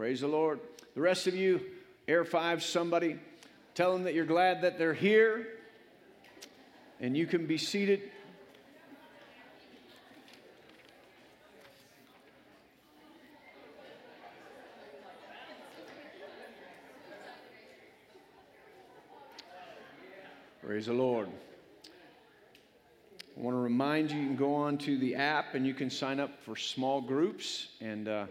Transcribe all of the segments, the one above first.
Praise the Lord. The rest of you, Air Five, somebody, tell them that you're glad that they're here and you can be seated. Praise the Lord. I want to remind you, you can go on to the app and you can sign up for small groups. And uh,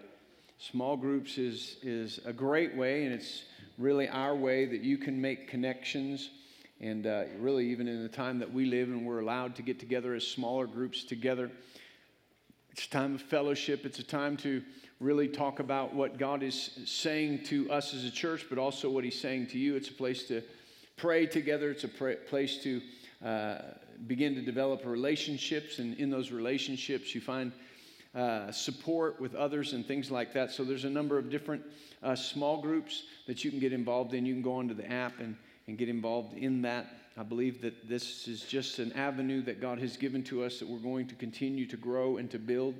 small groups is, is a great way, and it's really our way that you can make connections. And uh, really, even in the time that we live and we're allowed to get together as smaller groups together, it's a time of fellowship. It's a time to really talk about what God is saying to us as a church, but also what He's saying to you. It's a place to pray together. It's a place to uh, begin to develop relationships, and in those relationships, you find uh, support with others and things like that. So there's a number of different uh, small groups that you can get involved in. You can go onto the app and, and get involved in that. I believe that this is just an avenue that God has given to us that we're going to continue to grow and to build.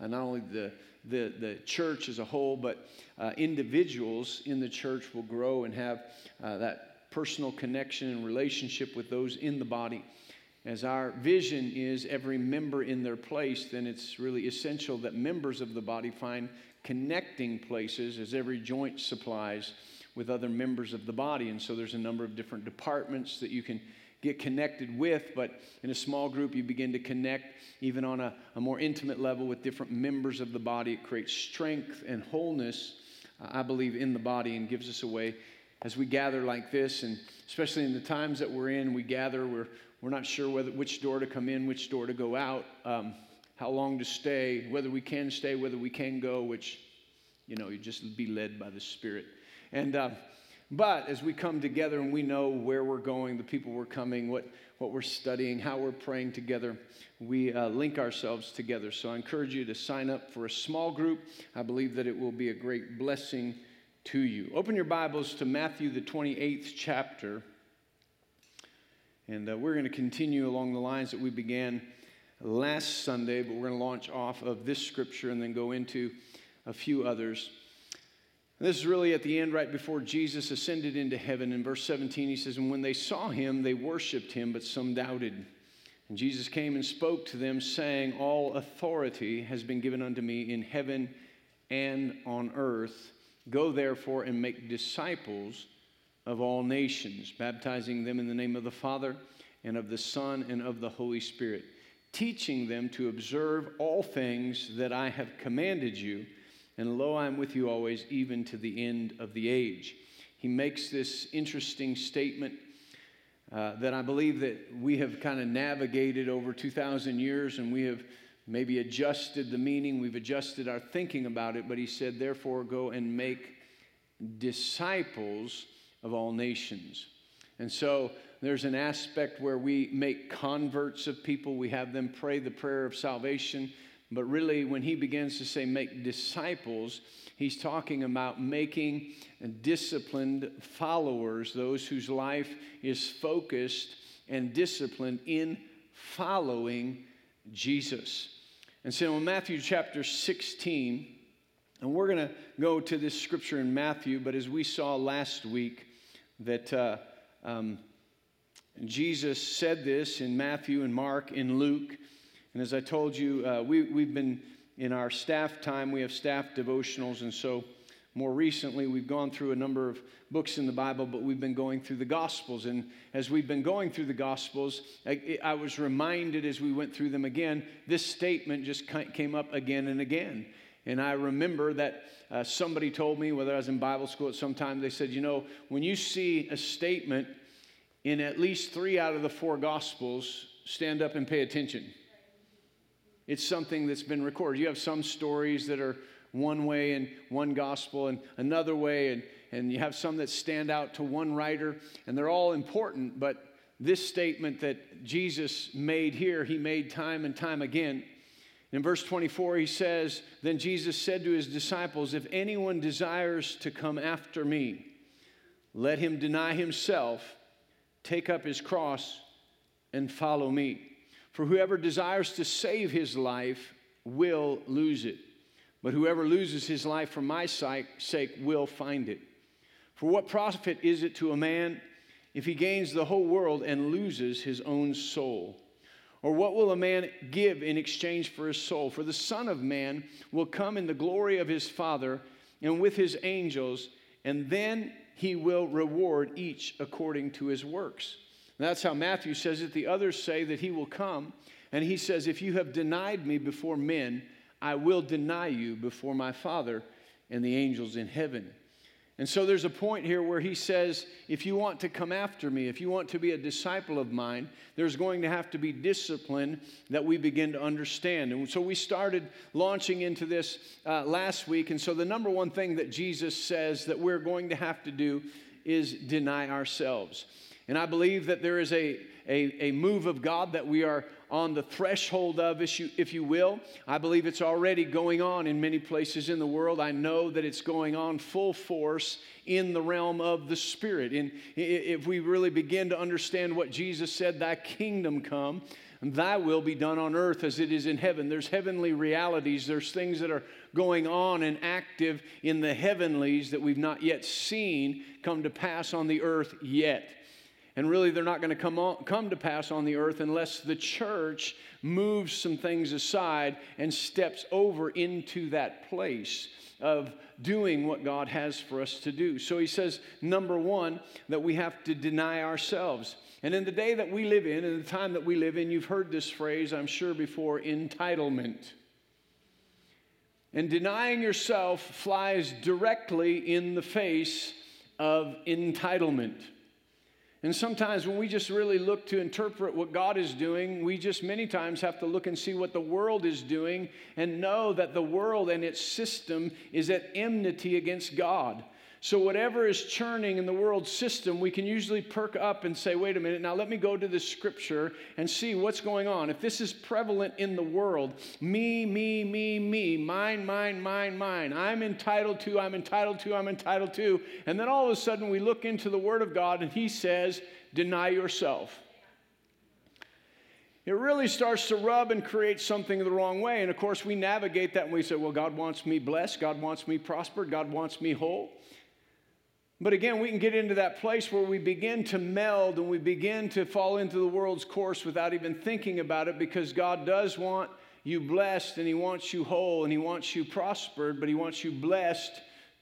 Uh, not only the, the, the church as a whole, but uh, individuals in the church will grow and have uh, that personal connection and relationship with those in the body. As our vision is every member in their place, then it's really essential that members of the body find connecting places as every joint supplies with other members of the body. And so there's a number of different departments that you can get connected with, but in a small group, you begin to connect even on a, a more intimate level with different members of the body. It creates strength and wholeness, uh, I believe, in the body and gives us a way as we gather like this, and especially in the times that we're in, we gather, we're, we're not sure whether, which door to come in, which door to go out, um, how long to stay, whether we can stay, whether we can go, which, you know, you just be led by the Spirit. And, uh, but as we come together and we know where we're going, the people we're coming, what, what we're studying, how we're praying together, we uh, link ourselves together. So I encourage you to sign up for a small group. I believe that it will be a great blessing to you. Open your Bibles to Matthew, the 28th chapter. And uh, we're going to continue along the lines that we began last Sunday, but we're going to launch off of this scripture and then go into a few others. This is really at the end, right before Jesus ascended into heaven. In verse 17, he says, And when they saw him, they worshiped him, but some doubted. And Jesus came and spoke to them, saying, All authority has been given unto me in heaven and on earth. Go therefore and make disciples of all nations, baptizing them in the name of the Father and of the Son and of the Holy Spirit, teaching them to observe all things that I have commanded you. And lo, I am with you always, even to the end of the age. He makes this interesting statement uh, that I believe that we have kind of navigated over 2,000 years and we have maybe adjusted the meaning, we've adjusted our thinking about it, but he said, therefore, go and make disciples of all nations. And so there's an aspect where we make converts of people, we have them pray the prayer of salvation. But really, when he begins to say make disciples, he's talking about making disciplined followers, those whose life is focused and disciplined in following Jesus. And so in Matthew chapter 16, and we're going to go to this scripture in Matthew, but as we saw last week, that uh, um, Jesus said this in Matthew and Mark and Luke. And as I told you, uh, we, we've been in our staff time, we have staff devotionals, and so more recently, we've gone through a number of books in the Bible, but we've been going through the Gospels. And as we've been going through the Gospels, I, I, was reminded as we went through them again, this statement just came up again and again. And I remember that uh, somebody told me, whether I was in Bible school at some time, they said, you know, when you see a statement in at least three out of the four Gospels, stand up and pay attention. It's something that's been recorded. You have some stories that are one way in one gospel and another way, and, and you have some that stand out to one writer, and they're all important, but this statement that Jesus made here, he made time and time again. In verse 24, he says, Then Jesus said to his disciples, If anyone desires to come after me, let him deny himself, take up his cross, and follow me. For whoever desires to save his life will lose it But whoever loses his life for my sake will find it. For what profit is it to a man if he gains the whole world and loses his own soul? Or what will a man give in exchange for his soul? For the Son of Man will come in the glory of his Father and with his angels, and then he will reward each according to his works. And that's how Matthew says it. The others say that he will come, and he says, If you have denied me before men, I will deny you before my Father and the angels in heaven. And so there's a point here where he says, if you want to come after me, if you want to be a disciple of mine, there's going to have to be discipline that we begin to understand. And so we started launching into this uh, last week. And so the number one thing that Jesus says that we're going to have to do is deny ourselves. And I believe that there is a, a, a move of God that we are on the threshold of, if you will. I believe it's already going on in many places in the world. I know that it's going on full force in the realm of the Spirit. And if we really begin to understand what Jesus said, Thy kingdom come, and Thy will be done on earth as it is in heaven. There's heavenly realities, there's things that are going on and active in the heavenlies that we've not yet seen come to pass on the earth yet. And really, they're not going to come, on, come to pass on the earth unless the church moves some things aside and steps over into that place of doing what God has for us to do. So he says, number one, that we have to deny ourselves. And in the day that we live in, in the time that we live in, you've heard this phrase, I'm sure, before entitlement. And denying yourself flies directly in the face of entitlement. And sometimes when we just really look to interpret what God is doing, we just many times have to look and see what the world is doing and know that the world and its system is at enmity against God. So, whatever is churning in the world system, we can usually perk up and say, wait a minute, now let me go to the scripture and see what's going on. If this is prevalent in the world, me, me, me, me, mine, mine, mine, mine, I'm entitled to, I'm entitled to, I'm entitled to. And then all of a sudden we look into the Word of God and He says, deny yourself it really starts to rub and create something the wrong way. And of course, we navigate that and we say, well, God wants me blessed, God wants me prospered, God wants me whole. But again, we can get into that place where we begin to meld and we begin to fall into the world's course without even thinking about it because God does want you blessed and He wants you whole and He wants you prospered, but He wants you blessed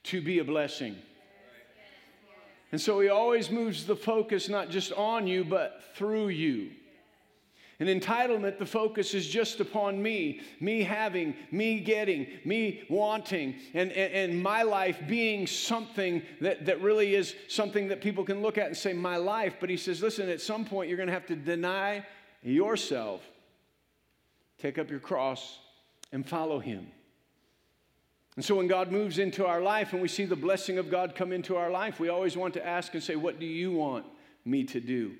to be a blessing. And so He always moves the focus not just on you, but through you. In entitlement, the focus is just upon me, me having, me getting, me wanting, and, and, and, my life being something that, that really is something that people can look at and say, my life. But he says, listen, at some point you're going to have to deny yourself, take up your cross, and follow him. And so when God moves into our life and we see the blessing of God come into our life, we always want to ask and say, What do you want me to do?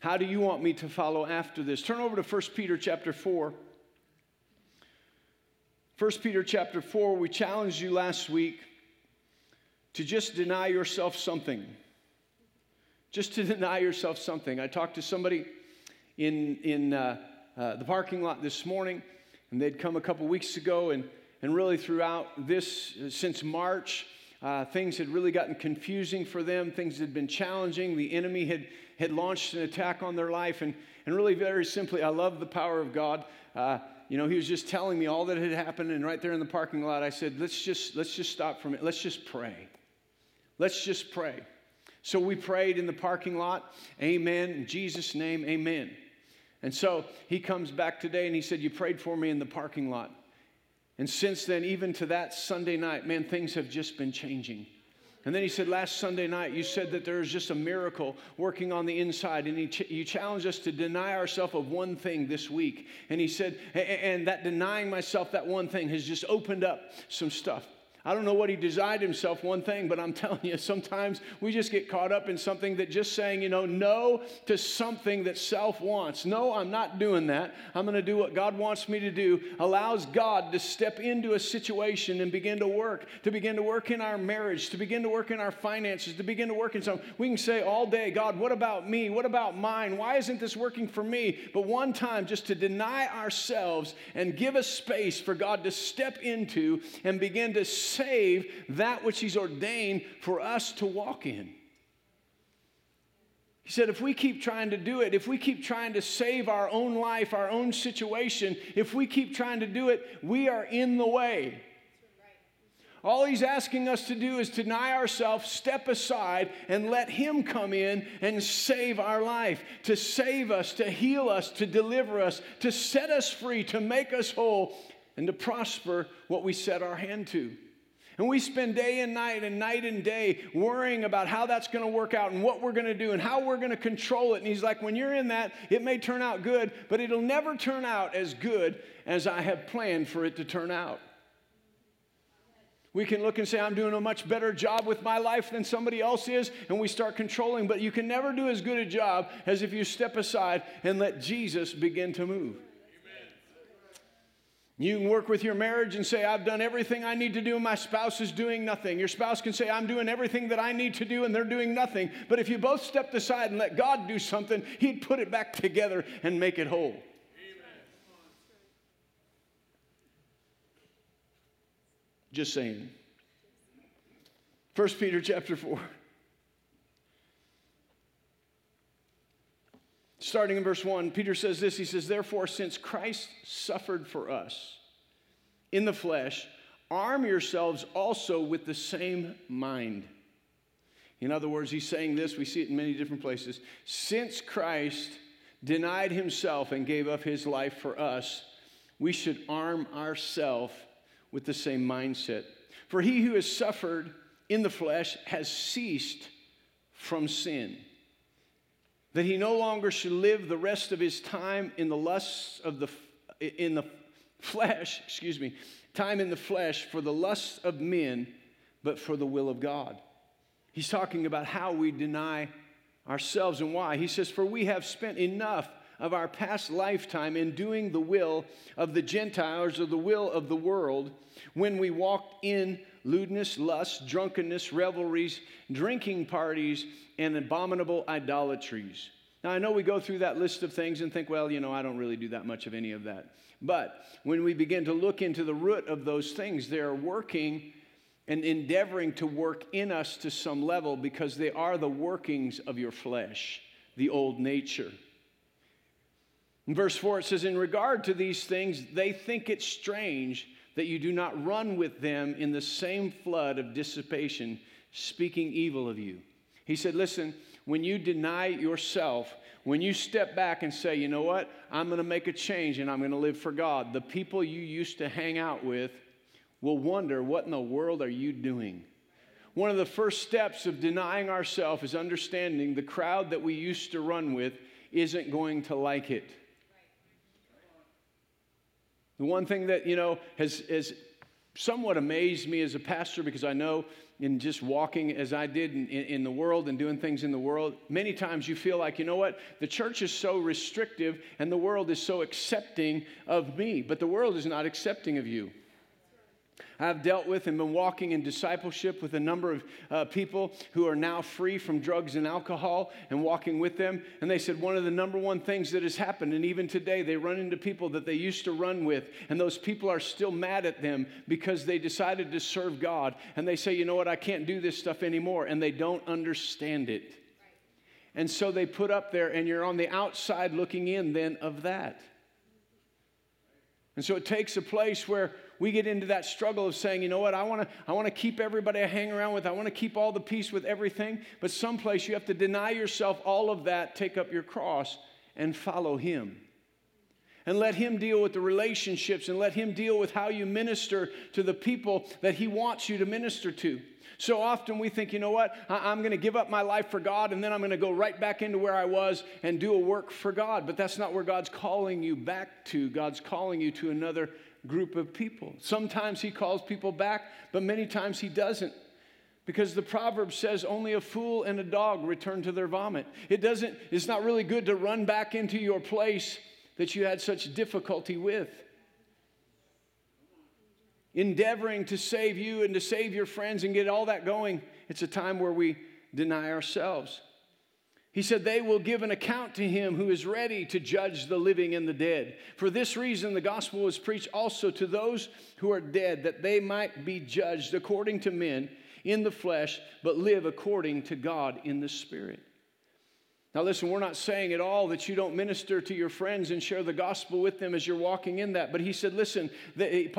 How do you want me to follow after this? Turn over to 1 Peter chapter 4. 1 Peter chapter 4, we challenged you last week to just deny yourself something. Just to deny yourself something. I talked to somebody in, in uh, uh, the parking lot this morning, and they'd come a couple weeks ago, and, and really throughout this, since March, uh, things had really gotten confusing for them. Things had been challenging. The enemy had, had launched an attack on their life. And, and really, very simply, I love the power of God. Uh, you know, he was just telling me all that had happened. And right there in the parking lot, I said, let's just, let's just stop from it. Let's just pray. Let's just pray. So we prayed in the parking lot. Amen. In Jesus' name, amen. And so he comes back today and he said, You prayed for me in the parking lot. And since then, even to that Sunday night, man, things have just been changing. And then he said, Last Sunday night, you said that there is just a miracle working on the inside. And he ch- you challenged us to deny ourselves of one thing this week. And he said, And that denying myself that one thing has just opened up some stuff. I don't know what he designed himself, one thing, but I'm telling you, sometimes we just get caught up in something that just saying, you know, no to something that self wants. No, I'm not doing that. I'm going to do what God wants me to do, allows God to step into a situation and begin to work, to begin to work in our marriage, to begin to work in our finances, to begin to work in something. We can say all day, God, what about me? What about mine? Why isn't this working for me? But one time, just to deny ourselves and give a space for God to step into and begin to save that which He's ordained for us to walk in. He said, if we keep trying to do it, if we keep trying to save our own life, our own situation, if we keep trying to do it, we are in the way. All he's asking us to do is deny ourselves, step aside, and let him come in and save our life, to save us, to heal us, to deliver us, to set us free, to make us whole, and to prosper what we set our hand to. And we spend day and night and night and day worrying about how that's going to work out and what we're going to do and how we're going to control it. And he's like, when you're in that, it may turn out good, but it'll never turn out as good as I have planned for it to turn out. We can look and say, I'm doing a much better job with my life than somebody else is, and we start controlling, but you can never do as good a job as if you step aside and let Jesus begin to move. You can work with your marriage and say, I've done everything I need to do, and my spouse is doing nothing. Your spouse can say, I'm doing everything that I need to do, and they're doing nothing. But if you both stepped aside and let God do something, He'd put it back together and make it whole. Amen. Just saying. 1 Peter chapter 4. Starting in verse 1, Peter says this He says, Therefore, since Christ suffered for us in the flesh, arm yourselves also with the same mind. In other words, he's saying this, we see it in many different places. Since Christ denied himself and gave up his life for us, we should arm ourselves with the same mindset. For he who has suffered in the flesh has ceased from sin that he no longer should live the rest of his time in the lusts of the in the flesh, excuse me, time in the flesh for the lusts of men, but for the will of God. He's talking about how we deny ourselves and why. He says, For we have spent enough of our past lifetime in doing the will of the Gentiles or the will of the world when we walked in lewdness, lust, drunkenness, revelries, drinking parties, and abominable idolatries. Now, I know we go through that list of things and think, well, you know, I don't really do that much of any of that. But when we begin to look into the root of those things, they're working and endeavoring to work in us to some level because they are the workings of your flesh, the old nature. In verse 4, it says, In regard to these things, they think it strange that you do not run with them in the same flood of dissipation, speaking evil of you. He said, Listen, when you deny yourself, when you step back and say, you know what, I'm going to make a change and I'm going to live for God, the people you used to hang out with will wonder, what in the world are you doing? One of the first steps of denying ourselves is understanding the crowd that we used to run with isn't going to like it. The one thing that, you know, has, has somewhat amazed me as a pastor because I know in just walking as I did in, in, in, the world and doing things in the world, many times you feel like, you know what, the church is so restrictive and the world is so accepting of me, but the world is not accepting of you. I've dealt with and been walking in discipleship with a number of uh, people who are now free from drugs and alcohol and walking with them. And they said one of the number one things that has happened, and even today, they run into people that they used to run with, and those people are still mad at them because they decided to serve God. And they say, you know what, I can't do this stuff anymore. And they don't understand it. And so they put up there, and you're on the outside looking in then of that. And so it takes a place where we get into that struggle of saying, you know what, I want to I want to keep everybody I hang around with. I want to keep all the peace with everything. But someplace you have to deny yourself all of that, take up your cross, and follow Him. And let Him deal with the relationships and let Him deal with how you minister to the people that He wants you to minister to. So often we think, you know what, I- am going to give up my life for God and then I'm going to go right back into where I was and do a work for God. But that's not where God's calling you back to. God's calling you to another group of people. Sometimes he calls people back, but many times he doesn't. Because the proverb says only a fool and a dog return to their vomit. It doesn't, it's not really good to run back into your place that you had such difficulty with. Endeavoring to save you and to save your friends and get all that going, it's a time where we deny ourselves. He said, They will give an account to him who is ready to judge the living and the dead. For this reason, the gospel was preached also to those who are dead, that they might be judged according to men in the flesh, but live according to God in the spirit. Now, listen, we're not saying at all that you don't minister to your friends and share the gospel with them as you're walking in that. But he said, listen,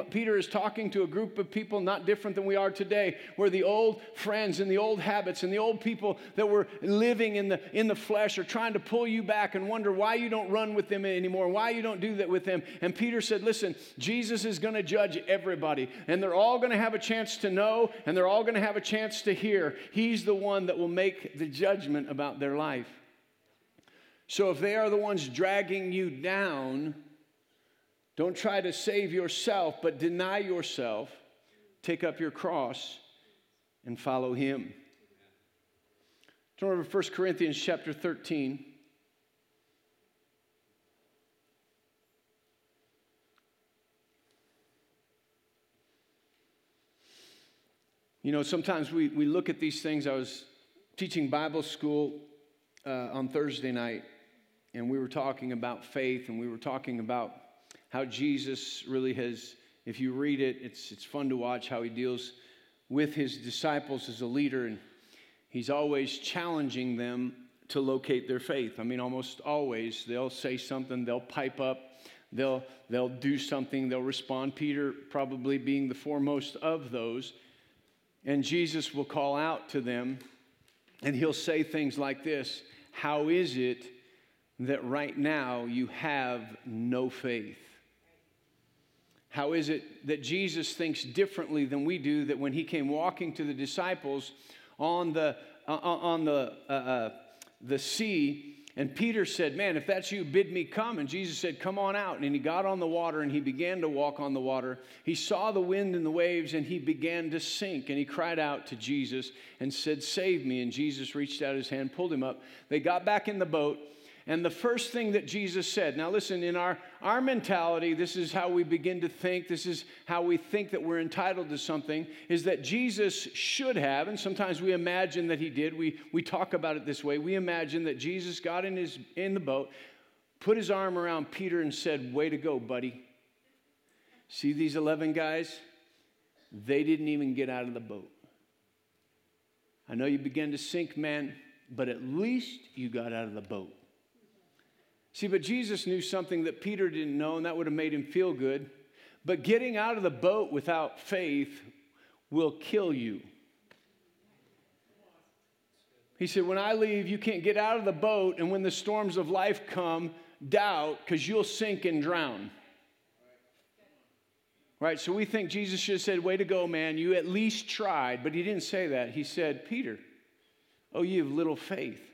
Peter is talking to a group of people not different than we are today, where the old friends and the old habits and the old people that were living in the, in the flesh are trying to pull you back and wonder why you don't run with them anymore, why you don't do that with them. And Peter said, listen, Jesus is going to judge everybody, and they're all going to have a chance to know, and they're all going to have a chance to hear. He's the one that will make the judgment about their life. So if they are the ones dragging you down, don't try to save yourself, but deny yourself, take up your cross, and follow him. Turn over to 1 Corinthians chapter 13. You know, sometimes we, we look at these things. I was teaching Bible school uh, on Thursday night, and we were talking about faith and we were talking about how Jesus really has, if you read it, it's, it's fun to watch how he deals with his disciples as a leader. And he's always challenging them to locate their faith. I mean, almost always they'll say something, they'll pipe up, they'll, they'll do something, they'll respond. Peter probably being the foremost of those. And Jesus will call out to them and he'll say things like this How is it? That right now you have no faith? How is it that Jesus thinks differently than we do? That when he came walking to the disciples on the, uh, uh on the, uh, uh, the sea, and Peter said, Man, if that's you, bid me come. And Jesus said, Come on out. And he got on the water and he began to walk on the water. He saw the wind and the waves and he began to sink. And he cried out to Jesus and said, Save me. And Jesus reached out his hand, pulled him up. They got back in the boat and the first thing that Jesus said, now listen, in our, our mentality, this is how we begin to think, this is how we think that we're entitled to something, is that Jesus should have, and sometimes we imagine that he did. We, we talk about it this way. We imagine that Jesus got in, his, in the boat, put his arm around Peter, and said, Way to go, buddy. See these 11 guys? They didn't even get out of the boat. I know you began to sink, man, but at least you got out of the boat. See, but Jesus knew something that Peter didn't know, and that would have made him feel good. But getting out of the boat without faith will kill you. He said, When I leave, you can't get out of the boat, and when the storms of life come, doubt, because you'll sink and drown. Right? So we think Jesus should have said, Way to go, man. You at least tried. But he didn't say that. He said, Peter, oh, you have little faith.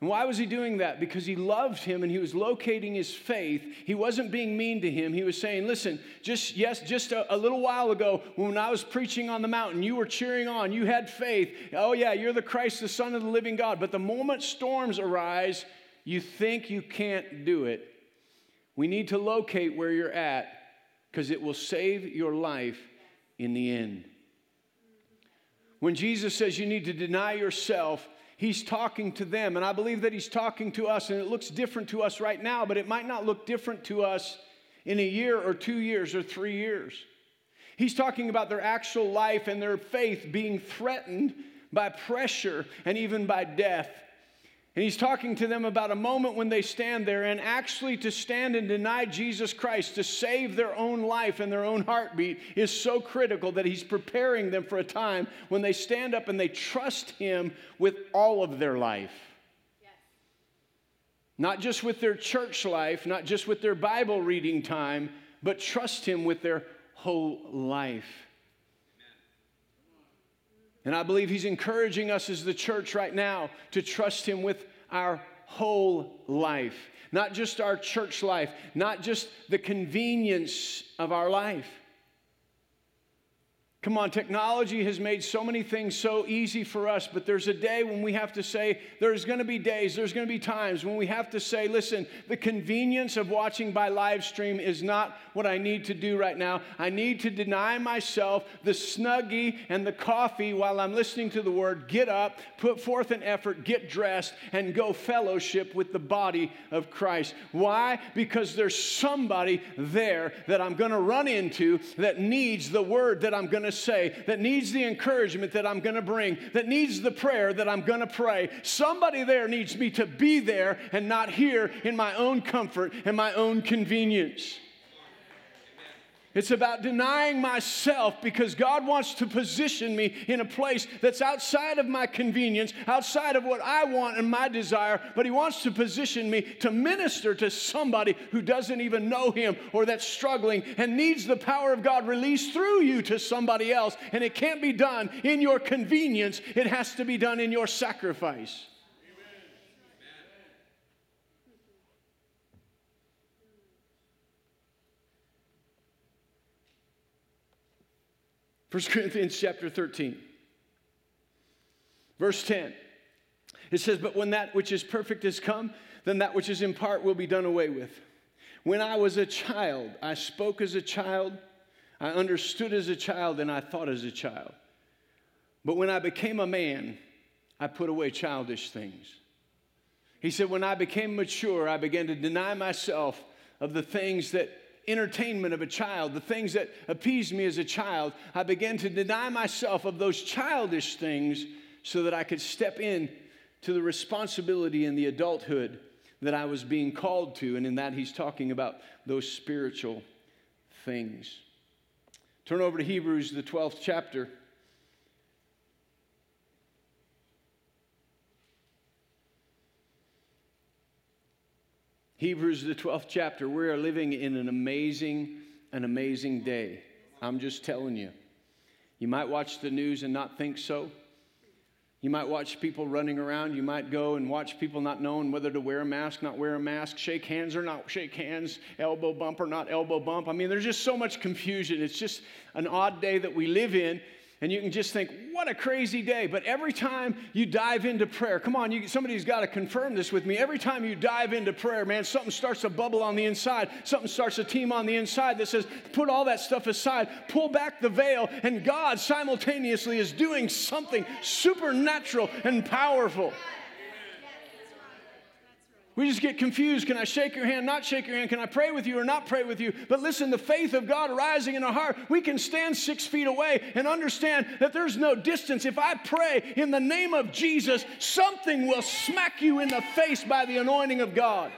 And why was he doing that? Because he loved him and he was locating his faith. He wasn't being mean to him. He was saying, Listen, just, yes, just a, a, little while ago when I was preaching on the mountain, you were cheering on, you had faith. Oh, yeah, you're the Christ, the Son of the living God. But the moment storms arise, you think you can't do it. We need to locate where you're at because it will save your life in the end. When Jesus says you need to deny yourself, He's talking to them, and I believe that He's talking to us, and it looks different to us right now, but it might not look different to us in a year or two years or three years. He's talking about their actual life and their faith being threatened by pressure and even by death. And he's talking to them about a moment when they stand there and actually to stand and deny Jesus Christ to save their own life and their own heartbeat is so critical that he's preparing them for a time when they stand up and they trust him with all of their life. Not just with their church life, not just with their Bible reading time, but trust him with their whole life. And I believe he's encouraging us as the church right now to trust him with our whole life, not just our church life, not just the convenience of our life. Come on, technology has made so many things so easy for us, but there's a day when we have to say, there's going to be days, there's going to be times when we have to say, listen, the convenience of watching by live stream is not what I need to do right now. I need to deny myself the snuggie and the coffee while I'm listening to the word, get up, put forth an effort, get dressed, and go fellowship with the body of Christ. Why? Because there's somebody there that I'm going to run into that needs the word that I'm going to say, that needs the encouragement that I'm going to bring, that needs the prayer that I'm going to pray. Somebody there needs me to be there and not here in my own comfort and my own convenience. It's about denying myself because God wants to position me in a place that's outside of my convenience, outside of what I want and my desire, but He wants to position me to minister to somebody who doesn't even know Him or that's struggling and needs the power of God released through you to somebody else. And it can't be done in your convenience, it has to be done in your sacrifice. 1 Corinthians chapter 13, verse 10. It says, But when that which is perfect is come, then that which is in part will be done away with. When I was a child, I spoke as a child, I understood as a child, and I thought as a child. But when I became a man, I put away childish things. He said, When I became mature, I began to deny myself of the things that entertainment of a child, the things that appeased me as a child, I began to deny myself of those childish things so that I could step in to the responsibility and the adulthood that I was being called to. And in that, he's talking about those spiritual things. Turn over to Hebrews, the 12th chapter. Hebrews, the 12th chapter, we are living in an amazing, an amazing day. I'm just telling you. You might watch the news and not think so. You might watch people running around. You might go and watch people not knowing whether to wear a mask, not wear a mask, shake hands or not shake hands, elbow bump or not elbow bump. I mean, there's just so much confusion. It's just an odd day that we live in. And you can just think, what a crazy day. But every time you dive into prayer, come on, you, somebody's got to confirm this with me. Every time you dive into prayer, man, something starts to bubble on the inside. Something starts to teem on the inside that says, put all that stuff aside, pull back the veil, and God simultaneously is doing something supernatural and powerful. We just get confused. Can I shake your hand, not shake your hand? Can I pray with you or not pray with you? But listen, the faith of God rising in our heart, we can stand six feet away and understand that there's no distance. If I pray in the name of Jesus, something will smack you in the face by the anointing of God.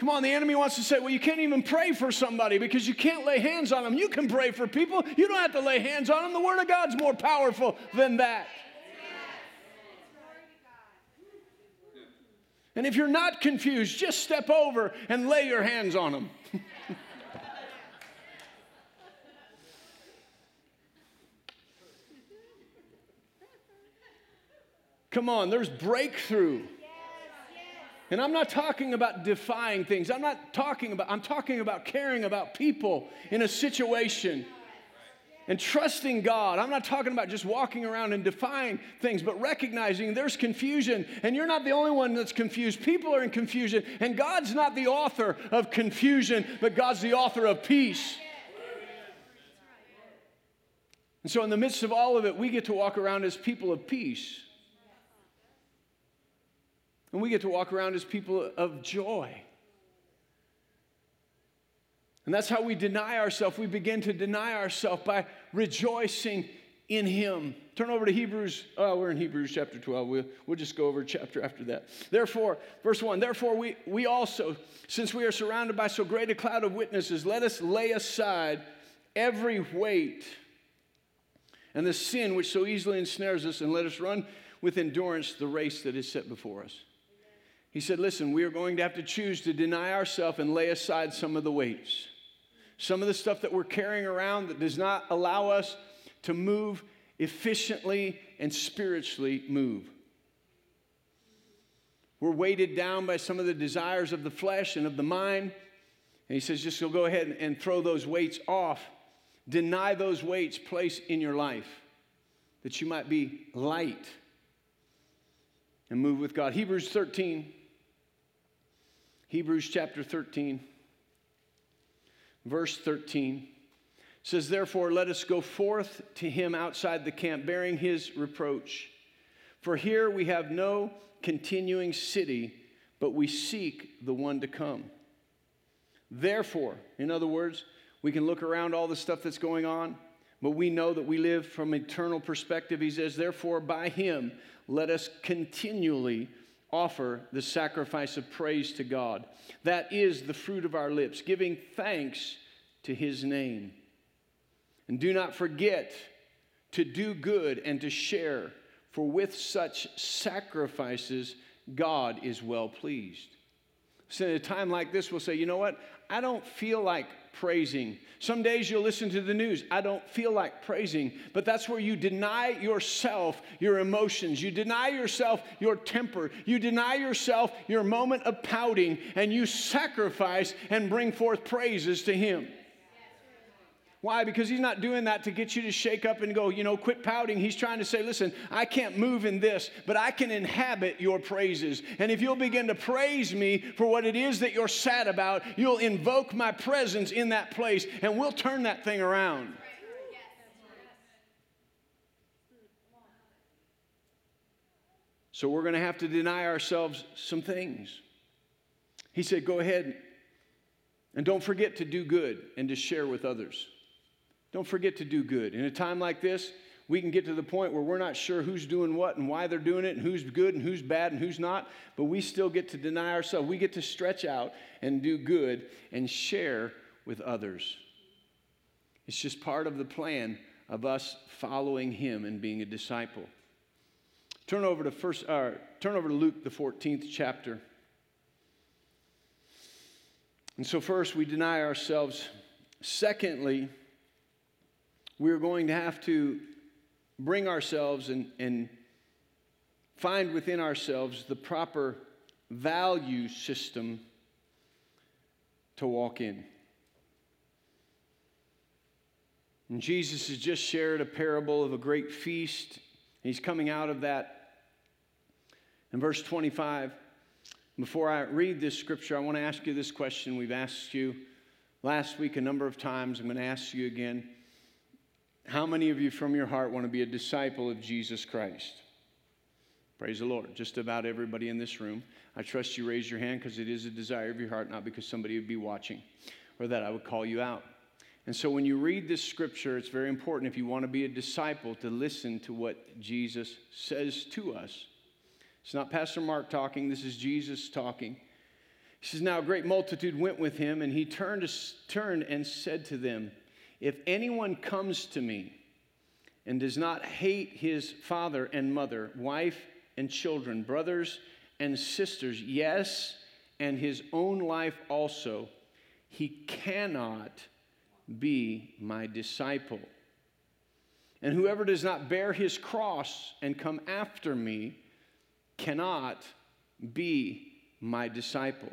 Come on, the enemy wants to say, well, you can't even pray for somebody because you can't lay hands on them. You can pray for people, you don't have to lay hands on them. The Word of God's more powerful than that. And if you're not confused, just step over and lay your hands on them. Come on, there's breakthrough. And I'm not talking about defying things. I'm not talking about, I'm talking about caring about people in a situation and trusting God. I'm not talking about just walking around and defying things, but recognizing there's confusion and you're not the only one that's confused. People are in confusion, and God's not the author of confusion, but God's the author of peace. And so, in the midst of all of it, we get to walk around as people of peace. And we get to walk around as people of joy. And that's how we deny ourselves. We begin to deny ourselves by rejoicing in Him. Turn over to Hebrews. Oh, we're in Hebrews chapter 12. We'll, we'll just go over chapter after that. Therefore, verse 1 Therefore, we, we also, since we are surrounded by so great a cloud of witnesses, let us lay aside every weight and the sin which so easily ensnares us, and let us run with endurance the race that is set before us. He said, Listen, we are going to have to choose to deny ourselves and lay aside some of the weights some of the stuff that we're carrying around that does not allow us to move efficiently and spiritually move. We're weighted down by some of the desires of the flesh and of the mind. And he says, just go ahead and throw those weights off. Deny those weights place in your life that you might be light and move with God. Hebrews 13. Hebrews chapter 13, verse 13 says, Therefore, let us go forth to him outside the camp, bearing his reproach. For here we have no continuing city, but we seek the one to come. Therefore, in other words, we can look around all the stuff that's going on, but we know that we live from eternal perspective. He says, Therefore, by him, let us continually offer the sacrifice of praise to God. That is the fruit of our lips, giving thanks to his name. And do not forget to do good and to share, for with such sacrifices, God is well pleased. So, at a time like this, we'll say, you know what? I don't feel like praising. Some days you'll listen to the news. I don't feel like praising. But that's where you deny yourself your emotions. You deny yourself your temper. You deny yourself your moment of pouting, and you sacrifice and bring forth praises to Him. Why? Because he's not doing that to get you to shake up and go, you know, quit pouting. He's trying to say, listen, I can't move in this, but I can inhabit your praises. And if you'll begin to praise me for what it is that you're sad about, you'll invoke my presence in that place and we'll turn that thing around. So we're going to have to deny ourselves some things. He said, go ahead and don't forget to do good and to share with others. Don't forget to do good. In a time like this, we can get to the point where we're not sure who's doing what and why they're doing it and who's good and who's bad and who's not, but we still get to deny ourselves. We get to stretch out and do good and share with others. It's just part of the plan of us following him and being a disciple. Turn over to first uh, turn over to Luke the 14th chapter. And so first we deny ourselves. Secondly, we're going to have to bring ourselves and, and find within ourselves the proper value system to walk in. And Jesus has just shared a parable of a great feast. He's coming out of that. In verse 25, before I read this scripture, I want to ask you this question. We've asked you last week a number of times. I'm going to ask you again. How many of you from your heart want to be a disciple of Jesus Christ? Praise the Lord. Just about everybody in this room. I trust you raise your hand because it is a desire of your heart, not because somebody would be watching or that I would call you out. And so when you read this scripture, it's very important if you want to be a disciple to listen to what Jesus says to us. It's not Pastor Mark talking, this is Jesus talking. He says, Now a great multitude went with him, and he turned, turned and said to them, if anyone comes to me and does not hate his father and mother, wife and children, brothers and sisters, yes, and his own life also, he cannot be my disciple. And whoever does not bear his cross and come after me cannot be my disciple.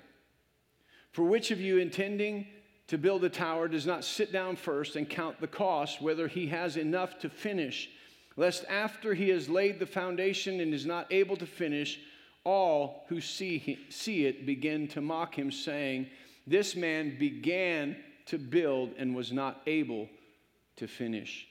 For which of you intending to build a tower does not sit down first and count the cost, whether he has enough to finish, lest after he has laid the foundation and is not able to finish, all who see, see it begin to mock him, saying, This man began to build and was not able to finish.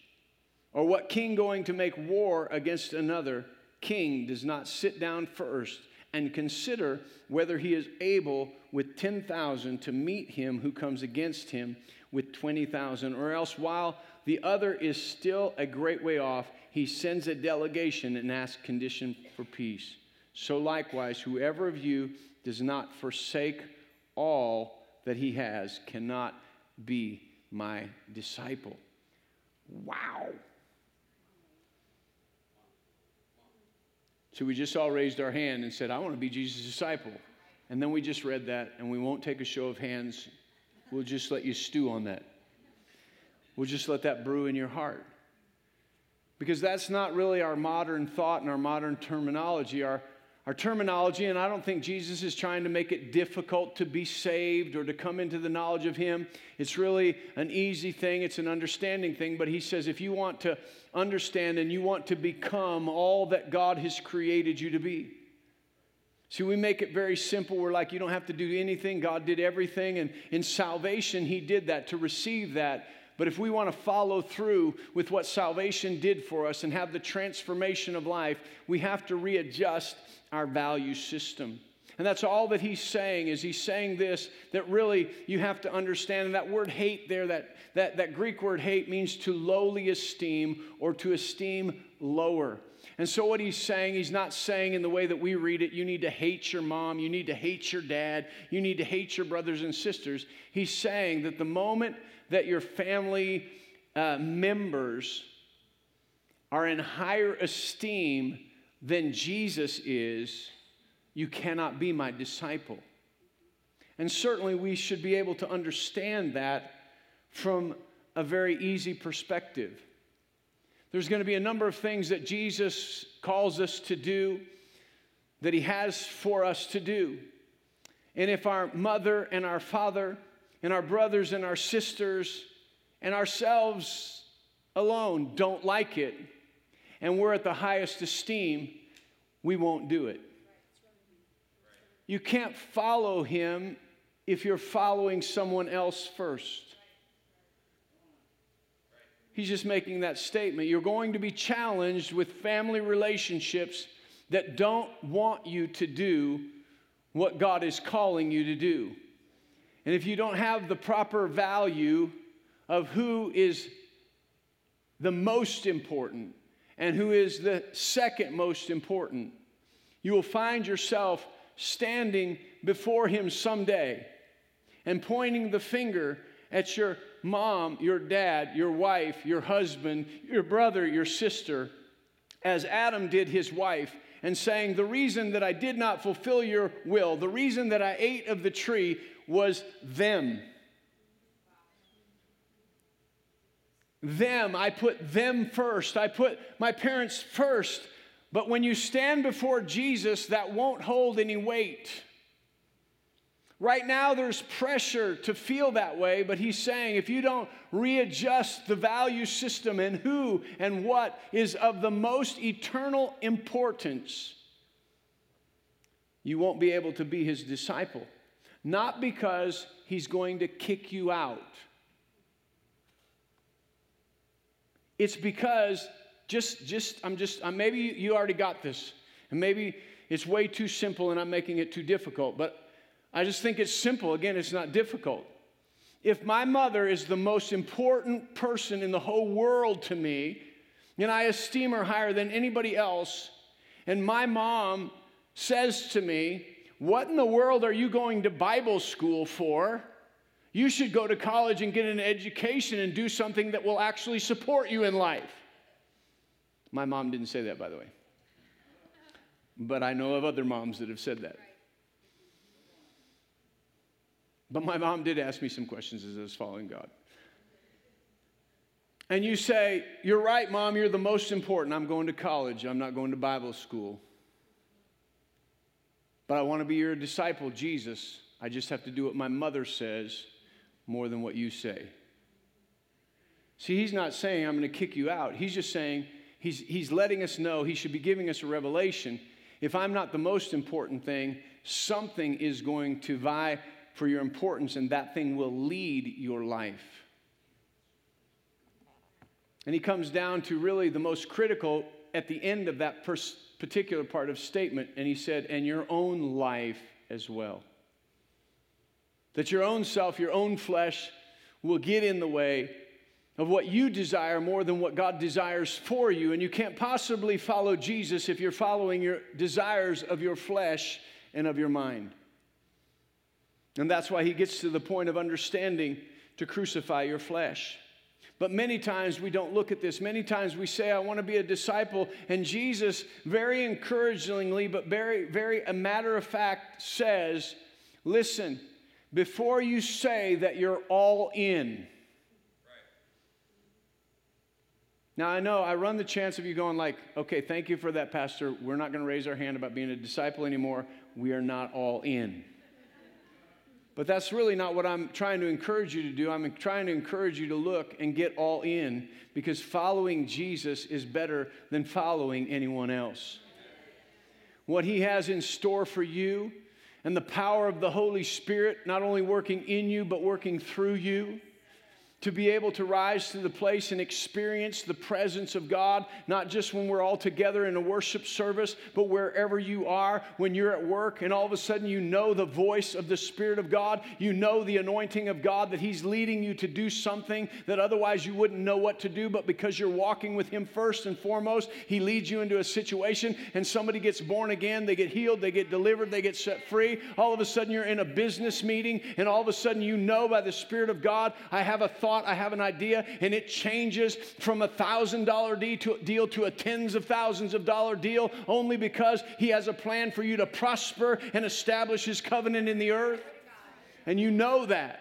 Or what king going to make war against another king does not sit down first and consider whether he is able with 10,000 to meet him who comes against him with 20,000, or else while the other is still a great way off, he sends a delegation and asks condition for peace. So likewise, whoever of you does not forsake all that he has cannot be my disciple. Wow. So we just all raised our hand and said, I want to be Jesus' disciple. And then we just read that, and we won't take a show of hands. We'll just let you stew on that. We'll just let that brew in your heart. Because that's not really our modern thought and our modern terminology. Our, our terminology, and I don't think Jesus is trying to make it difficult to be saved or to come into the knowledge of Him. It's really an easy thing, it's an understanding thing. But He says if you want to understand and you want to become all that God has created you to be, See, we make it very simple. We're like, you don't have to do anything. God did everything. And in salvation, He did that to receive that. But if we want to follow through with what salvation did for us and have the transformation of life, we have to readjust our value system. And that's all that he's saying is he's saying this that really you have to understand. And that word hate there, that, that, that Greek word hate means to lowly esteem or to esteem lower. And so, what he's saying, he's not saying in the way that we read it, you need to hate your mom, you need to hate your dad, you need to hate your brothers and sisters. He's saying that the moment that your family uh, members are in higher esteem than Jesus is, you cannot be my disciple. And certainly we should be able to understand that from a very easy perspective. There's going to be a number of things that Jesus calls us to do, that He has for us to do. And if our mother and our father and our brothers and our sisters and ourselves alone don't like it, and we're at the highest esteem, we won't do it. You can't follow him if you're following someone else first. He's just making that statement. You're going to be challenged with family relationships that don't want you to do what God is calling you to do. And if you don't have the proper value of who is the most important and who is the second most important, you will find yourself standing before Him someday and pointing the finger at your mom, your dad, your wife, your husband, your brother, your sister, as Adam did his wife, and saying, The reason that I did not fulfill your will, the reason that I ate of the tree was them. Them, I put them first. I put my parents first. But when you stand before Jesus, that won't hold any weight. Right now, there's pressure to feel that way, but he's saying if you don't readjust the value system and who and what is of the most eternal importance, you won't be able to be his disciple. Not because he's going to kick you out, it's because just, just, I'm just, I'm, maybe you already got this, and maybe it's way too simple and I'm making it too difficult, but I just think it's simple. Again, it's not difficult. If my mother is the most important person in the whole world to me, and I esteem her higher than anybody else, and my mom says to me, What in the world are you going to Bible school for? You should go to college and get an education and do something that will actually support you in life. My mom didn't say that, by the way. But I know of other moms that have said that. But my mom did ask me some questions as I was following God. And you say, You're right, mom, you're the most important. I'm going to college, I'm not going to Bible school. But I want to be your disciple, Jesus. I just have to do what my mother says more than what you say. See, he's not saying, I'm going to kick you out. He's just saying, He's, he's letting us know, he should be giving us a revelation. If I'm not the most important thing, something is going to vie for your importance, and that thing will lead your life. And he comes down to really the most critical at the end of that pers- particular part of statement, and he said, and your own life as well. That your own self, your own flesh will get in the way of what you desire more than what God desires for you. And you can't possibly follow Jesus if you're following your desires of your flesh and of your mind. And that's why he gets to the point of understanding to crucify your flesh. But many times we don't look at this. Many times we say, I want to be a disciple. And Jesus, very encouragingly, but very, very a matter of fact, says, Listen, before you say that you're all in, Now, I know I run the chance of you going, like, okay, thank you for that, Pastor. We're not going to raise our hand about being a disciple anymore. We are not all in. But that's really not what I'm trying to encourage you to do. I'm trying to encourage you to look and get all in because following Jesus is better than following anyone else. What he has in store for you and the power of the Holy Spirit not only working in you, but working through you to be able to rise to the place and experience the presence of God, not just when we're all together in a worship service, but wherever you are, when you're at work and all of a sudden you know the voice of the Spirit of God, you know the anointing of God, that He's leading you to do something that otherwise you wouldn't know what to do, but because you're walking with Him first and foremost, He leads you into a situation and somebody gets born again, they get healed, they get delivered, they get set free. All of a sudden you're in a business meeting and all of a sudden you know by the Spirit of God, I have a thought thought, I have an idea, and it changes from a thousand dollar deal to a tens of thousands of dollar deal only because He has a plan for you to prosper and establish His covenant in the earth. And you know that.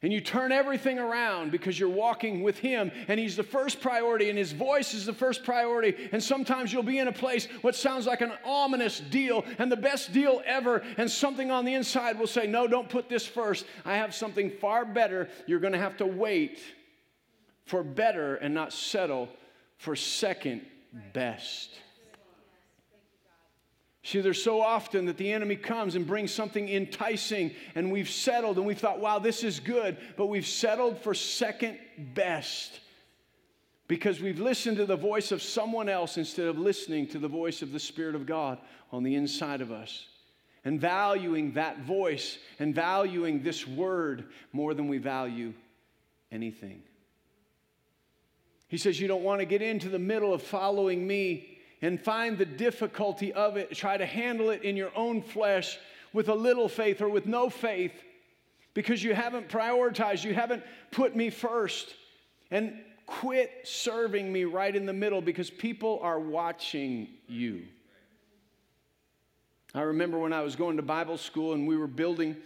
And you turn everything around because you're walking with Him and He's the first priority and His voice is the first priority. And sometimes you'll be in a place what sounds like an ominous deal and the best deal ever, and something on the inside will say, No, don't put this first. I have something far better. You're going to have to wait for better and not settle for second best. See, there's so often that the enemy comes and brings something enticing, and we've settled and we've thought, wow, this is good, but we've settled for second best because we've listened to the voice of someone else instead of listening to the voice of the Spirit of God on the inside of us and valuing that voice and valuing this word more than we value anything. He says, You don't want to get into the middle of following me and find the difficulty of it, try to handle it in your own flesh with a little faith or with no faith because you haven't prioritized, you haven't put me first. And quit serving me right in the middle because people are watching you. I remember when I was going to Bible school and we were building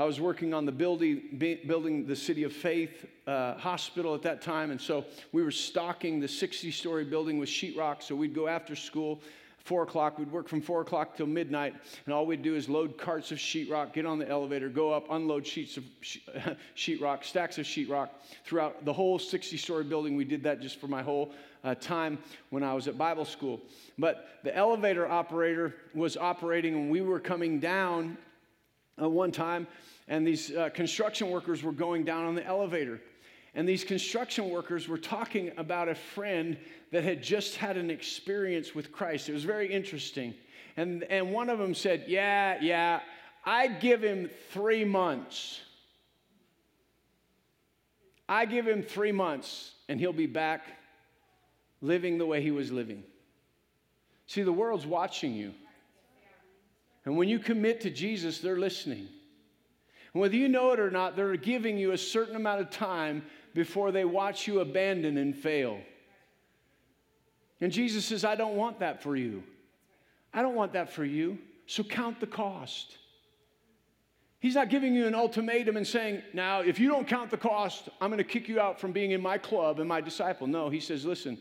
I was working on the building, building the City of Faith uh, hospital at that time, and so we were stocking the 60 story building with sheetrock. So we'd go after school, four o'clock. We'd work from four o'clock till midnight, and all we'd do is load carts of sheetrock, get on the elevator, go up, unload sheets of sheetrock, stacks of sheetrock throughout the whole 60 story building. We did that just for my whole uh, time when I was at Bible school. But the elevator operator was operating, and we were coming down uh, one time, and these uh, construction workers were going down on the elevator. And these construction workers were talking about a friend that had just had an experience with Christ. It was very interesting. And, and one of them said, Yeah, yeah, I'd give him three months. I give him three months, and he'll be back living the way he was living. See, the world's watching you. And when you commit to Jesus, they're listening. Whether you know it or not, they're giving you a certain amount of time before they watch you abandon and fail. And Jesus says, I don't want that for you. I don't want that for you. So count the cost. He's not giving you an ultimatum and saying, Now, if you don't count the cost, I'm going to kick you out from being in my club and my disciple. No, he says, Listen,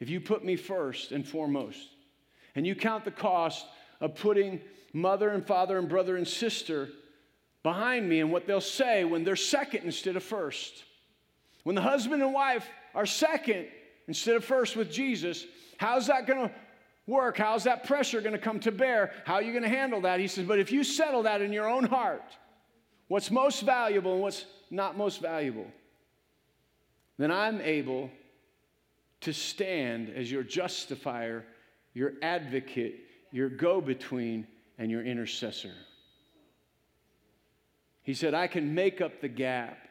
if you put me first and foremost, and you count the cost of putting mother and father and brother and sister behind me and what they'll say when they're second instead of first. When the husband and wife are second instead of first with Jesus, how's that going to work? How's that pressure going to come to bear? How are you going to handle that? He says, but if you settle that in your own heart, what's most valuable and what's not most valuable, then I'm able to stand as your justifier, your advocate, your go between, and your intercessor. He said, I can make up the gap.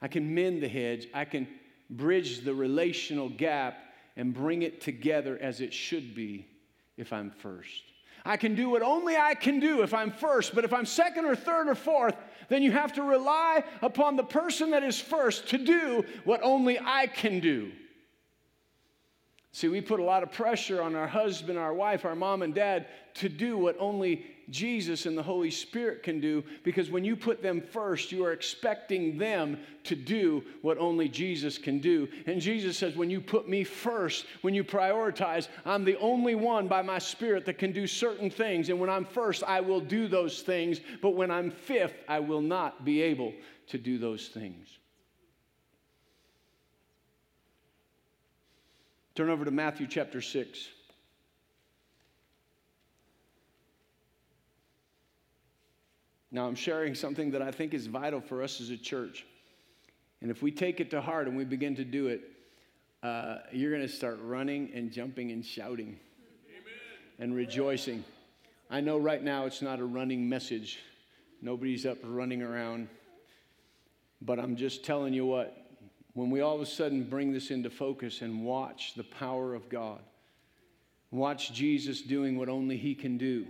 I can mend the hedge. I can bridge the relational gap and bring it together as it should be if I'm first. I can do what only I can do if I'm first, but if I'm second or third or fourth, then you have to rely upon the person that is first to do what only I can do. See, we put a lot of pressure on our husband, our wife, our mom, and dad to do what only Jesus and the Holy Spirit can do because when you put them first, you are expecting them to do what only Jesus can do. And Jesus says, When you put me first, when you prioritize, I'm the only one by my Spirit that can do certain things. And when I'm first, I will do those things. But when I'm fifth, I will not be able to do those things. Turn over to Matthew chapter 6. Now, I'm sharing something that I think is vital for us as a church. And if we take it to heart and we begin to do it, uh, you're going to start running and jumping and shouting Amen. and rejoicing. I know right now it's not a running message, nobody's up running around. But I'm just telling you what, when we all of a sudden bring this into focus and watch the power of God, watch Jesus doing what only He can do,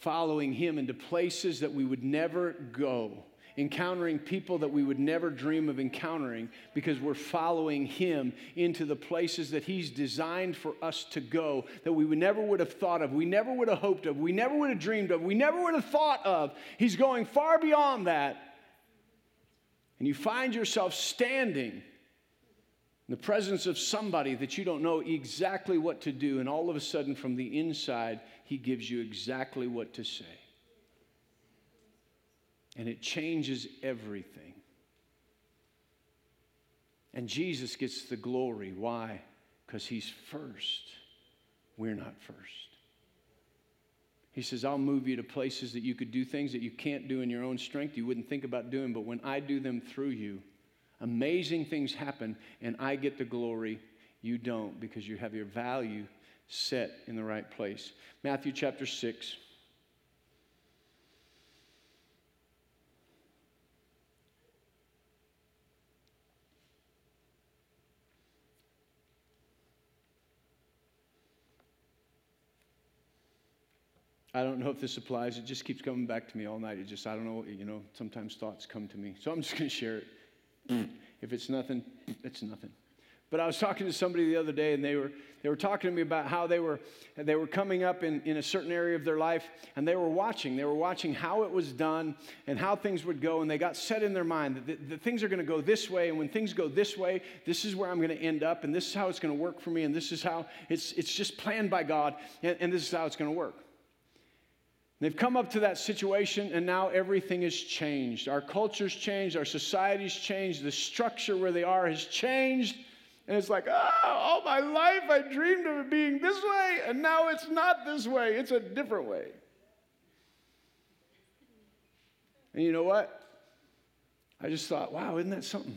following Him into places that we would never go, encountering people that we would never dream of encountering because we're following Him into the places that He's designed for us to go that we would never would have thought of, we never would have hoped of, we never would have dreamed of, we never would have thought of. He's going far beyond that and you find yourself standing in the presence of somebody that you don't know exactly what to do, and all of a sudden, from the inside, he gives you exactly what to say. And it changes everything. And Jesus gets the glory. Why? Because he's first. We're not first. He says, I'll move you to places that you could do things that you can't do in your own strength, you wouldn't think about doing, but when I do them through you, amazing things happen and I get the glory. You don't because you have your value set in the right place. Matthew chapter 6. I don't know if this applies. It just keeps coming back to me all night. It just, I don't know, you know, sometimes thoughts come to me. So I'm just going to share it. if it's nothing, it's nothing. But I was talking to somebody the other day, and they were, they were talking to me about how they were, they were coming up in, in a certain area of their life, and they were watching. They were watching how it was done and how things would go, and they got set in their mind that, that things are going to go this way, and when things go this way, this is where I'm going to end up, and this is how it's going to work for me, and this is how it's, it's just planned by God, and, and this is how it's going to work. They've come up to that situation, and now everything has changed. Our culture's changed, our society's changed, the structure where they are has changed. And it's like, oh, all my life I dreamed of it being this way, and now it's not this way, it's a different way. And you know what? I just thought, wow, isn't that something?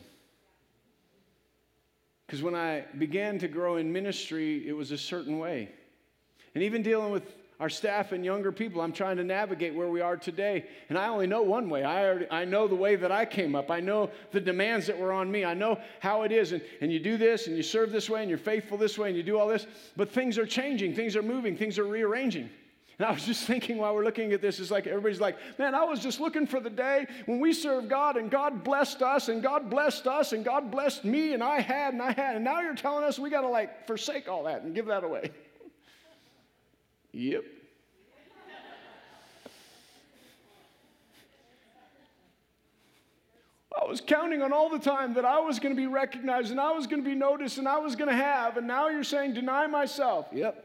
Because when I began to grow in ministry, it was a certain way. And even dealing with our staff and younger people. I'm trying to navigate where we are today. And I only know one way. I, already, I know the way that I came up. I know the demands that were on me. I know how it is. And, and you do this and you serve this way and you're faithful this way and you do all this. But things are changing, things are moving, things are rearranging. And I was just thinking while we're looking at this, it's like everybody's like, man, I was just looking for the day when we served God and God blessed us and God blessed us and God blessed me and I had and I had. And now you're telling us we got to like forsake all that and give that away. Yep. I was counting on all the time that I was going to be recognized and I was going to be noticed and I was going to have, and now you're saying, deny myself. Yep.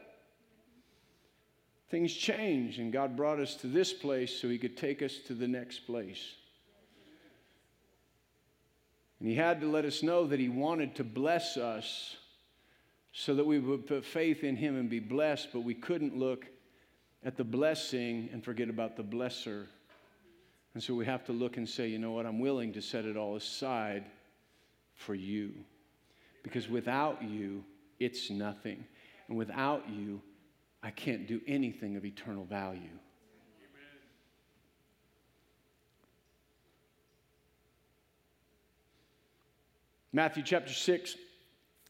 Things change, and God brought us to this place so He could take us to the next place. And He had to let us know that He wanted to bless us so that we would put faith in Him and be blessed, but we couldn't look at the blessing and forget about the blesser. And so we have to look and say, you know what, I'm willing to set it all aside for you. Because without you, it's nothing. And without you, I can't do anything of eternal value. Matthew chapter 6,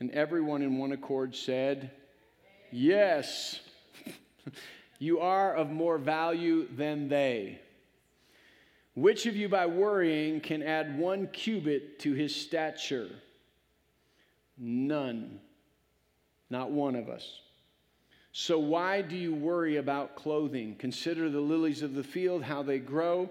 And everyone in one accord said, Yes, you are of more value than they. Which of you by worrying can add one cubit to his stature? None. Not one of us. So why do you worry about clothing? Consider the lilies of the field, how they grow.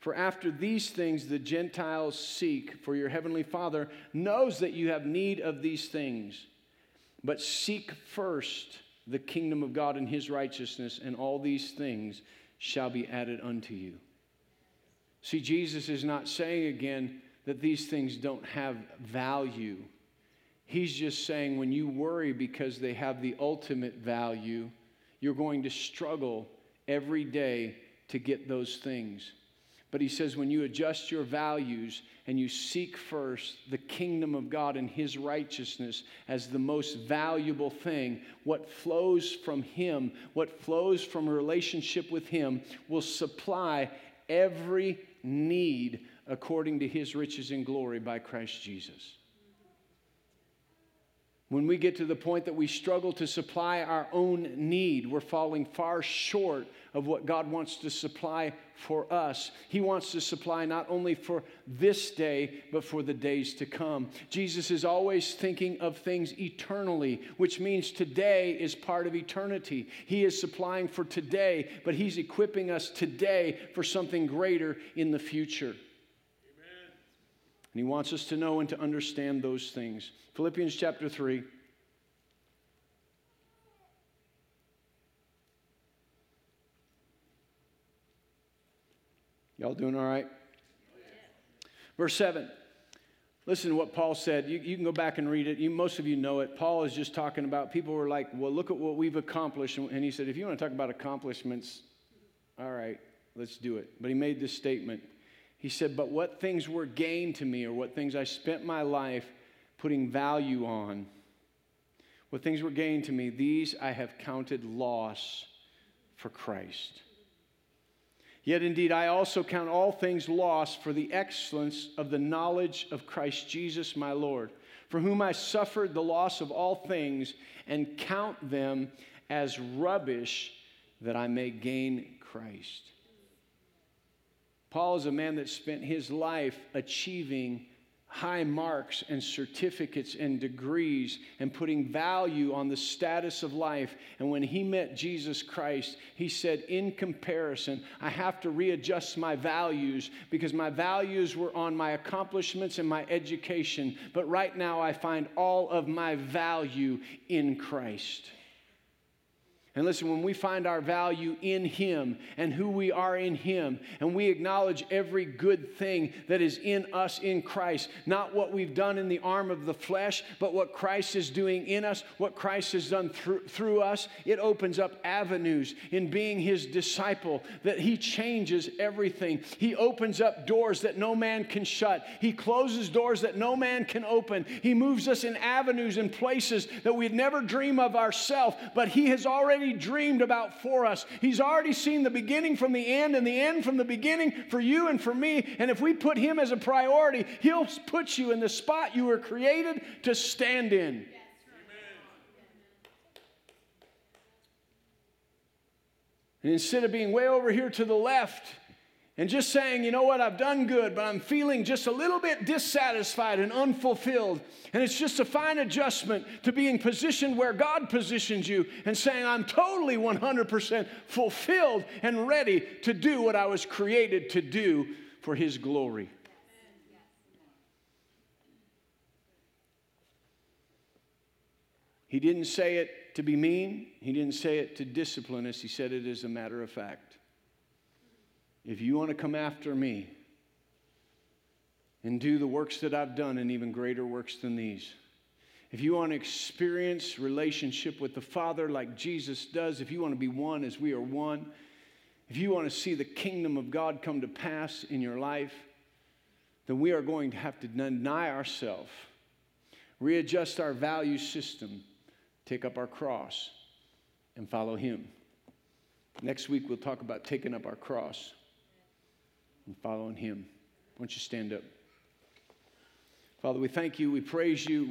For after these things the Gentiles seek, for your heavenly Father knows that you have need of these things. But seek first the kingdom of God and his righteousness, and all these things shall be added unto you. See, Jesus is not saying again that these things don't have value. He's just saying when you worry because they have the ultimate value, you're going to struggle every day to get those things. But he says, when you adjust your values and you seek first the kingdom of God and his righteousness as the most valuable thing, what flows from him, what flows from a relationship with him, will supply every need according to his riches and glory by Christ Jesus. When we get to the point that we struggle to supply our own need, we're falling far short of what God wants to supply for us. He wants to supply not only for this day, but for the days to come. Jesus is always thinking of things eternally, which means today is part of eternity. He is supplying for today, but He's equipping us today for something greater in the future. And He wants us to know and to understand those things. Philippians chapter 3. Y'all doing all right? Verse 7. Listen to what Paul said. You, you can go back and read it. You, most of you know it. Paul is just talking about people were like, well, look at what we've accomplished. And he said, if you want to talk about accomplishments, all right, let's do it. But he made this statement. He said, but what things were gained to me, or what things I spent my life putting value on, what things were gained to me, these I have counted loss for Christ. Yet indeed, I also count all things lost for the excellence of the knowledge of Christ Jesus my Lord, for whom I suffered the loss of all things and count them as rubbish that I may gain Christ. Paul is a man that spent his life achieving high marks and certificates and degrees and putting value on the status of life. And when he met Jesus Christ, he said, In comparison, I have to readjust my values because my values were on my accomplishments and my education. But right now, I find all of my value in Christ. And listen, when we find our value in Him and who we are in Him, and we acknowledge every good thing that is in us in Christ, not what we've done in the arm of the flesh, but what Christ is doing in us, what Christ has done through, through us, it opens up avenues in being His disciple that He changes everything. He opens up doors that no man can shut, He closes doors that no man can open. He moves us in avenues and places that we'd never dream of ourselves, but He has already already dreamed about for us. He's already seen the beginning from the end and the end from the beginning for you and for me. And if we put Him as a priority, He'll put you in the spot you were created to stand in. And instead of being way over here to the left, and just saying, you know what, I've done good, but I'm feeling just a little bit dissatisfied and unfulfilled. And it's just a fine adjustment to being positioned where God positions you and saying, I'm totally 100% fulfilled and ready to do what I was created to do for His glory. He didn't say it to be mean. He didn't say it to discipline us. He said it as a matter of fact. If you want to come after me and do the works that I've done and even greater works than these, if you want to experience relationship with the Father like Jesus does, if you want to be one as we are one, if you want to see the kingdom of God come to pass in your life, then we are going to have to deny ourselves, readjust our value system, take up our cross, and follow Him. Next week, we'll talk about taking up our cross and following Him. Why don't you stand up? Father, we thank you, we praise you.